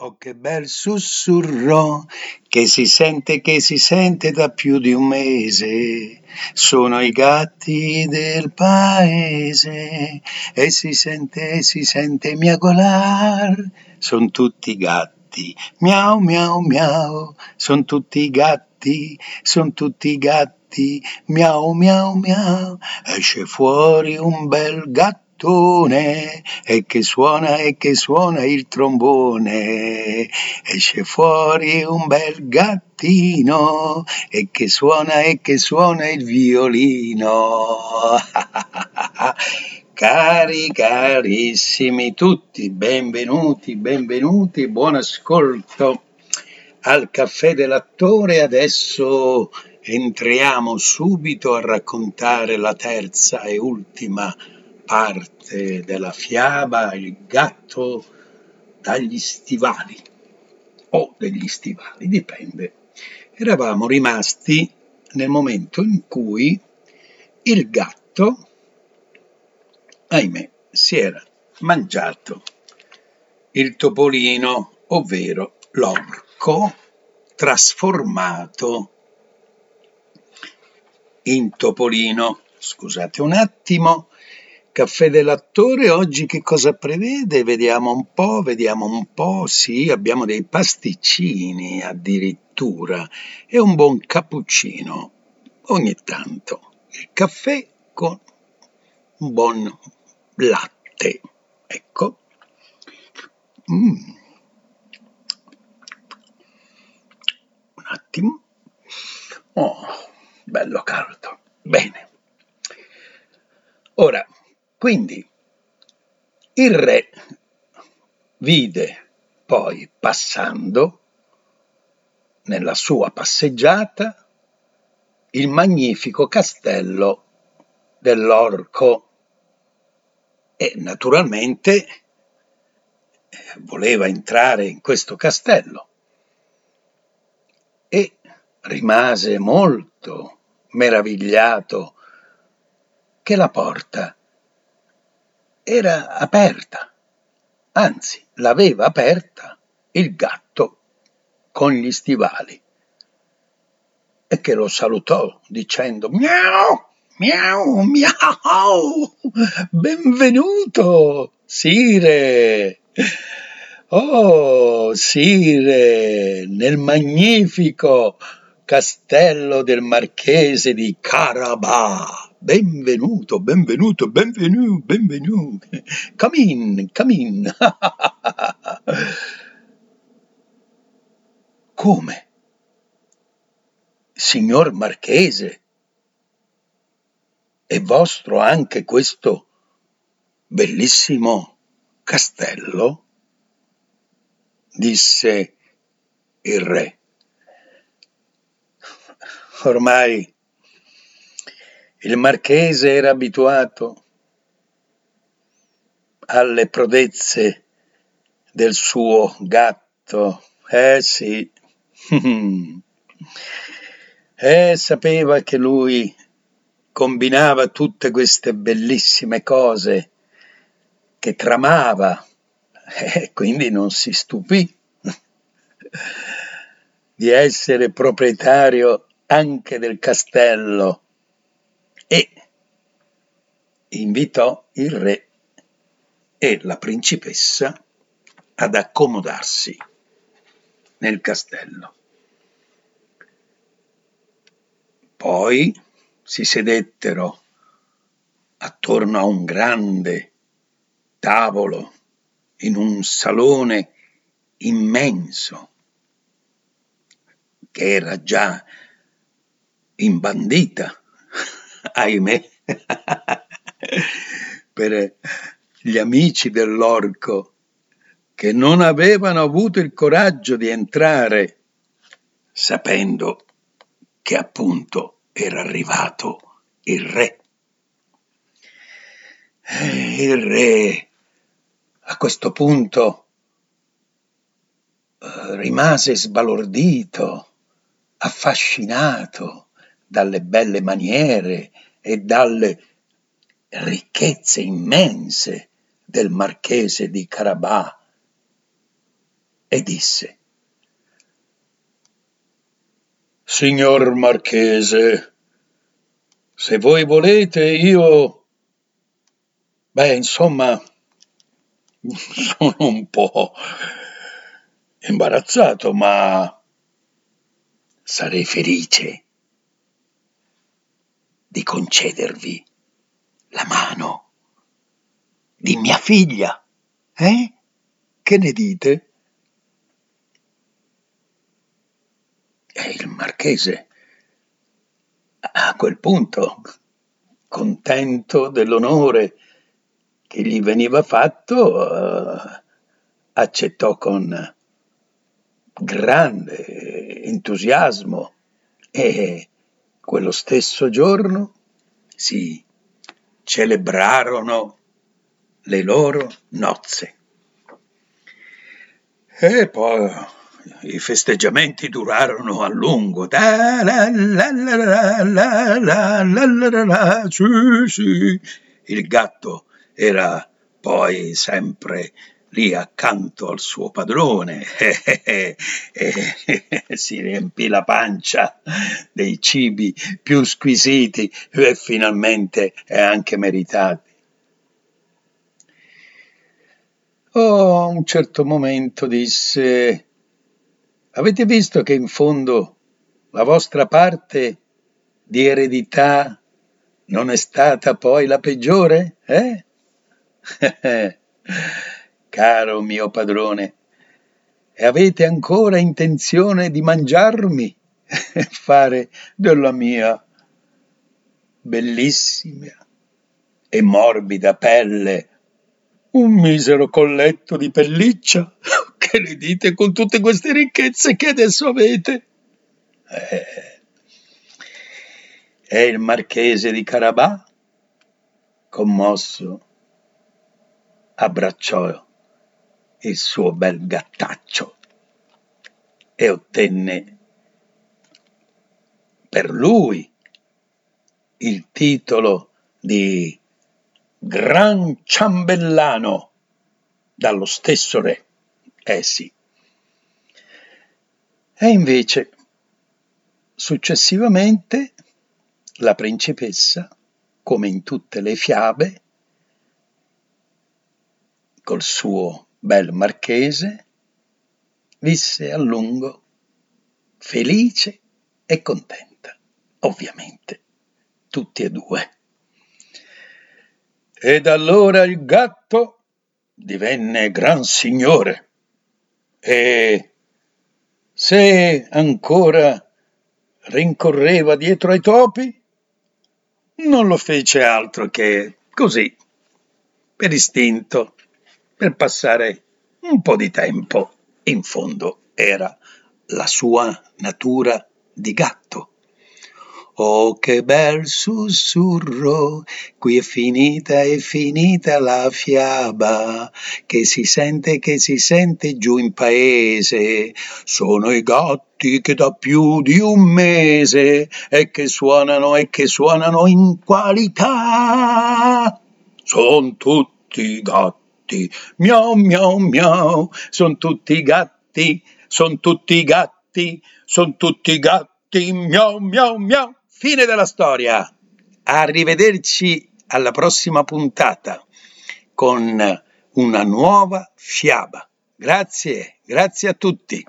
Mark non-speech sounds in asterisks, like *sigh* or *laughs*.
Oh che bel sussurro che si sente, che si sente da più di un mese. Sono i gatti del paese e si sente, si sente miagolar. Son tutti gatti, miau miau miau. Son tutti gatti, son tutti gatti, miau miau miau. Esce fuori un bel gatto gattone e che suona e che suona il trombone. Esce fuori un bel gattino e che suona e che suona il violino. *laughs* Cari, carissimi tutti, benvenuti, benvenuti, buon ascolto al caffè dell'attore. Adesso entriamo subito a raccontare la terza e ultima parte della fiaba il gatto dagli stivali o degli stivali, dipende. Eravamo rimasti nel momento in cui il gatto, ahimè, si era mangiato il topolino, ovvero l'orco trasformato in topolino. Scusate un attimo, Caffè dell'attore oggi che cosa prevede? Vediamo un po', vediamo un po', sì, abbiamo dei pasticcini addirittura e un buon cappuccino ogni tanto. Il caffè con un buon latte, ecco. Mm. Un attimo. Oh, bello caldo. Bene. Ora, quindi il re vide poi passando nella sua passeggiata il magnifico castello dell'orco. E naturalmente voleva entrare in questo castello e rimase molto meravigliato che la porta era aperta, anzi l'aveva aperta il gatto con gli stivali e che lo salutò dicendo miau, miau, miau, benvenuto, sire. Oh, sire, nel magnifico castello del marchese di Carabà benvenuto, benvenuto, benvenuto, benvenuto. Come in, come in. Come? Signor Marchese, è vostro anche questo bellissimo castello? disse il re. Ormai il marchese era abituato alle prodezze del suo gatto. Eh sì. *laughs* e sapeva che lui combinava tutte queste bellissime cose che tramava e quindi non si stupì *laughs* di essere proprietario anche del castello e invitò il re e la principessa ad accomodarsi nel castello. Poi si sedettero attorno a un grande tavolo in un salone immenso che era già imbandita ahimè, per gli amici dell'orco che non avevano avuto il coraggio di entrare sapendo che appunto era arrivato il re. E il re a questo punto eh, rimase sbalordito, affascinato dalle belle maniere e dalle ricchezze immense del marchese di Carabà. e disse Signor Marchese, se voi volete io... Beh, insomma, *laughs* sono un po' imbarazzato, ma sarei felice di concedervi la mano di mia figlia. Eh? Che ne dite? E il marchese, a quel punto, contento dell'onore che gli veniva fatto, uh, accettò con grande entusiasmo e quello stesso giorno si celebrarono le loro nozze. E poi i festeggiamenti durarono a lungo. Il gatto era poi sempre lì accanto al suo padrone *laughs* e si riempì la pancia dei cibi più squisiti e finalmente anche meritati. Oh, a un certo momento disse, avete visto che in fondo la vostra parte di eredità non è stata poi la peggiore? Eh? *laughs* caro mio padrone, e avete ancora intenzione di mangiarmi e *laughs* fare della mia bellissima e morbida pelle un misero colletto di pelliccia? *laughs* Che ne dite con tutte queste ricchezze che adesso avete? Eh. E il marchese di Carabà, commosso, abbracciò il suo bel gattaccio e ottenne per lui il titolo di Gran Ciambellano dallo stesso re. Eh sì. E invece, successivamente, la principessa, come in tutte le fiabe, col suo bel marchese, visse a lungo felice e contenta, ovviamente, tutti e due. Ed allora il gatto divenne gran signore e se ancora rincorreva dietro ai topi, non lo fece altro che così, per istinto per passare un po' di tempo. In fondo era la sua natura di gatto. Oh, che bel sussurro, qui è finita, è finita la fiaba, che si sente, che si sente giù in paese. Sono i gatti che da più di un mese e che suonano e che suonano in qualità. Sono tutti gatti gatti, miau miau miau, sono tutti gatti, sono tutti gatti, sono tutti gatti, miau miau miau. Fine della storia. Arrivederci alla prossima puntata con una nuova fiaba. Grazie, grazie a tutti.